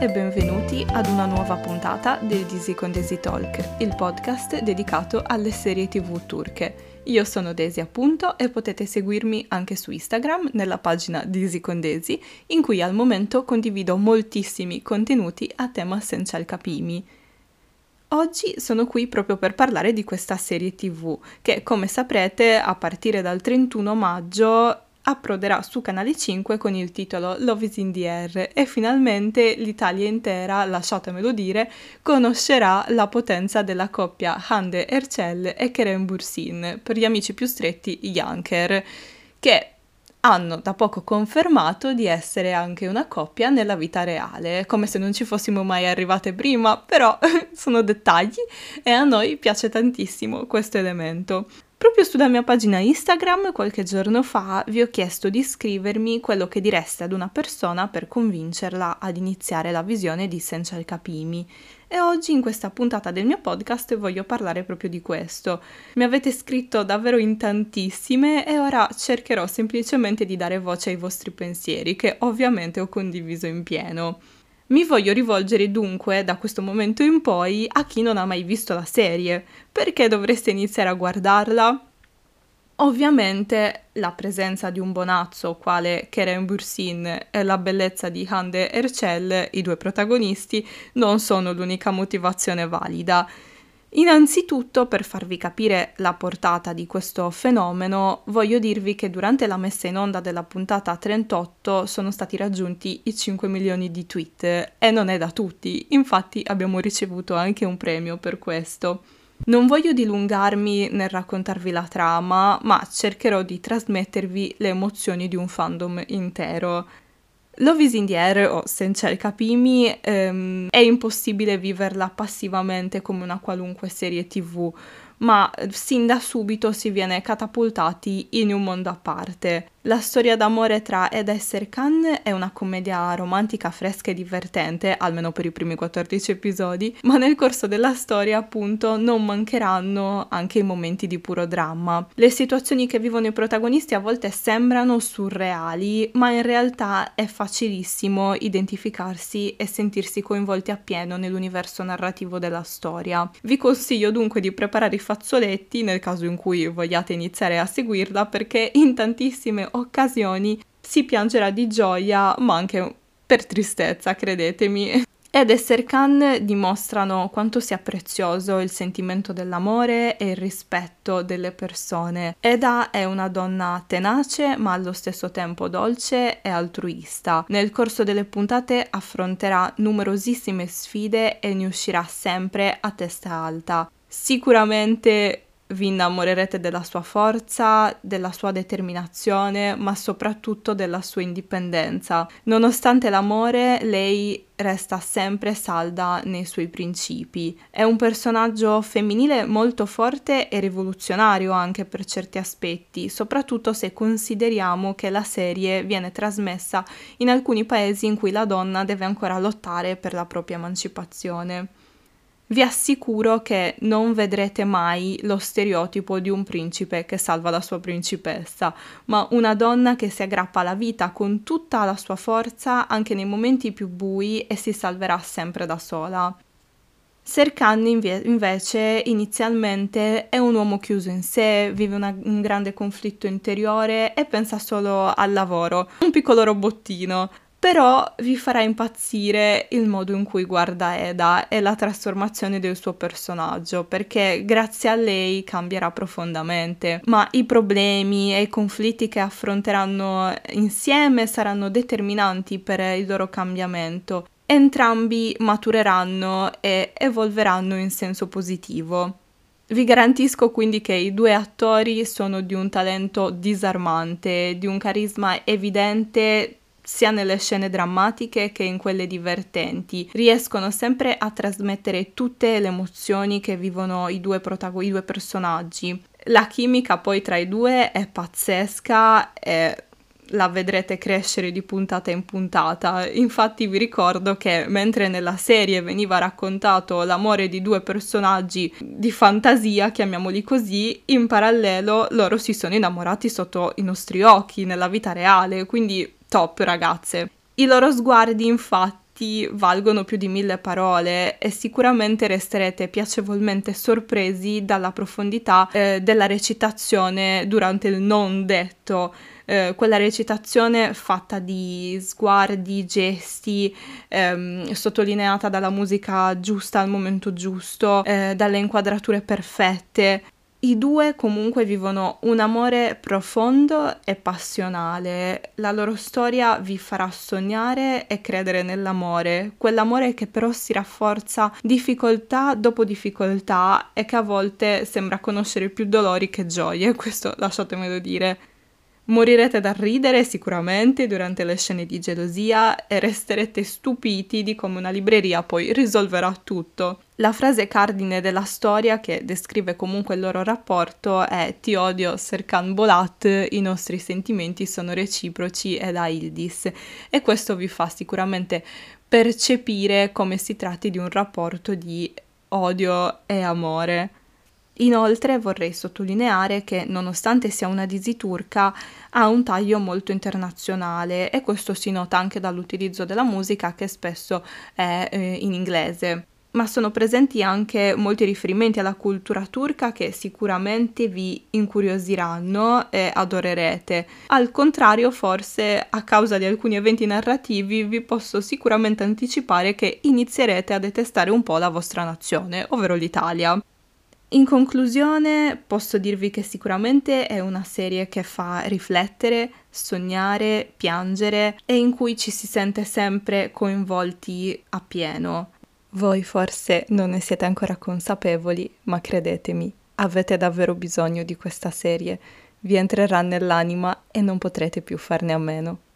e benvenuti ad una nuova puntata del Disi con Desi Talk, il podcast dedicato alle serie tv turche. Io sono Desi appunto e potete seguirmi anche su Instagram nella pagina Disi con Desi, in cui al momento condivido moltissimi contenuti a tema Senchal Capimi. Oggi sono qui proprio per parlare di questa serie tv che, come saprete, a partire dal 31 maggio approderà su Canale 5 con il titolo Love is in the Air e finalmente l'Italia intera, lasciatemelo dire, conoscerà la potenza della coppia Hande Ercel e Kerem Bursin, per gli amici più stretti Janker, che hanno da poco confermato di essere anche una coppia nella vita reale, come se non ci fossimo mai arrivate prima, però sono dettagli e a noi piace tantissimo questo elemento. Proprio sulla mia pagina Instagram qualche giorno fa vi ho chiesto di scrivermi quello che direste ad una persona per convincerla ad iniziare la visione di Senchal Capimi e oggi in questa puntata del mio podcast voglio parlare proprio di questo. Mi avete scritto davvero in tantissime e ora cercherò semplicemente di dare voce ai vostri pensieri che ovviamente ho condiviso in pieno. Mi voglio rivolgere dunque da questo momento in poi a chi non ha mai visto la serie. Perché dovreste iniziare a guardarla? Ovviamente la presenza di un bonazzo quale Kerem Bursin e la bellezza di Hande Ercel, i due protagonisti, non sono l'unica motivazione valida. Innanzitutto, per farvi capire la portata di questo fenomeno, voglio dirvi che durante la messa in onda della puntata 38 sono stati raggiunti i 5 milioni di tweet e non è da tutti, infatti abbiamo ricevuto anche un premio per questo. Non voglio dilungarmi nel raccontarvi la trama, ma cercherò di trasmettervi le emozioni di un fandom intero. Love is in the air o Senza il Capimi ehm, è impossibile viverla passivamente come una qualunque serie tv, ma sin da subito si viene catapultati in un mondo a parte. La storia d'amore tra Ed e Serkan è una commedia romantica fresca e divertente, almeno per i primi 14 episodi, ma nel corso della storia appunto non mancheranno anche i momenti di puro dramma. Le situazioni che vivono i protagonisti a volte sembrano surreali, ma in realtà è facilissimo identificarsi e sentirsi coinvolti appieno nell'universo narrativo della storia. Vi consiglio dunque di preparare i fazzoletti nel caso in cui vogliate iniziare a seguirla perché in tantissime occasioni si piangerà di gioia, ma anche per tristezza, credetemi. Ed Esser Khan dimostrano quanto sia prezioso il sentimento dell'amore e il rispetto delle persone. Eda è una donna tenace ma allo stesso tempo dolce e altruista. Nel corso delle puntate affronterà numerosissime sfide e ne uscirà sempre a testa alta. Sicuramente vi innamorerete della sua forza, della sua determinazione, ma soprattutto della sua indipendenza. Nonostante l'amore, lei resta sempre salda nei suoi principi. È un personaggio femminile molto forte e rivoluzionario anche per certi aspetti, soprattutto se consideriamo che la serie viene trasmessa in alcuni paesi in cui la donna deve ancora lottare per la propria emancipazione vi assicuro che non vedrete mai lo stereotipo di un principe che salva la sua principessa, ma una donna che si aggrappa alla vita con tutta la sua forza anche nei momenti più bui e si salverà sempre da sola. Serkan invece inizialmente è un uomo chiuso in sé, vive una, un grande conflitto interiore e pensa solo al lavoro, un piccolo robottino però vi farà impazzire il modo in cui guarda Eda e la trasformazione del suo personaggio, perché grazie a lei cambierà profondamente, ma i problemi e i conflitti che affronteranno insieme saranno determinanti per il loro cambiamento. Entrambi matureranno e evolveranno in senso positivo. Vi garantisco quindi che i due attori sono di un talento disarmante, di un carisma evidente sia nelle scene drammatiche che in quelle divertenti. Riescono sempre a trasmettere tutte le emozioni che vivono i due, protago- i due personaggi. La chimica poi tra i due è pazzesca e la vedrete crescere di puntata in puntata. Infatti vi ricordo che mentre nella serie veniva raccontato l'amore di due personaggi di fantasia, chiamiamoli così, in parallelo loro si sono innamorati sotto i nostri occhi nella vita reale, quindi top ragazze. I loro sguardi infatti valgono più di mille parole e sicuramente resterete piacevolmente sorpresi dalla profondità eh, della recitazione durante il non detto. Eh, quella recitazione fatta di sguardi, gesti, ehm, sottolineata dalla musica giusta al momento giusto, eh, dalle inquadrature perfette. I due comunque vivono un amore profondo e passionale. La loro storia vi farà sognare e credere nell'amore, quell'amore che però si rafforza difficoltà dopo difficoltà e che a volte sembra conoscere più dolori che gioie, questo lasciatemelo dire. Morirete da ridere sicuramente durante le scene di gelosia e resterete stupiti di come una libreria poi risolverà tutto. La frase cardine della storia che descrive comunque il loro rapporto è Ti odio Serkan Bolat, i nostri sentimenti sono reciproci ed a Ildis e questo vi fa sicuramente percepire come si tratti di un rapporto di odio e amore. Inoltre vorrei sottolineare che nonostante sia una disi turca ha un taglio molto internazionale e questo si nota anche dall'utilizzo della musica che spesso è eh, in inglese. Ma sono presenti anche molti riferimenti alla cultura turca che sicuramente vi incuriosiranno e adorerete. Al contrario, forse a causa di alcuni eventi narrativi vi posso sicuramente anticipare che inizierete a detestare un po' la vostra nazione, ovvero l'Italia. In conclusione, posso dirvi che sicuramente è una serie che fa riflettere, sognare, piangere e in cui ci si sente sempre coinvolti appieno. Voi forse non ne siete ancora consapevoli, ma credetemi, avete davvero bisogno di questa serie. Vi entrerà nell'anima e non potrete più farne a meno.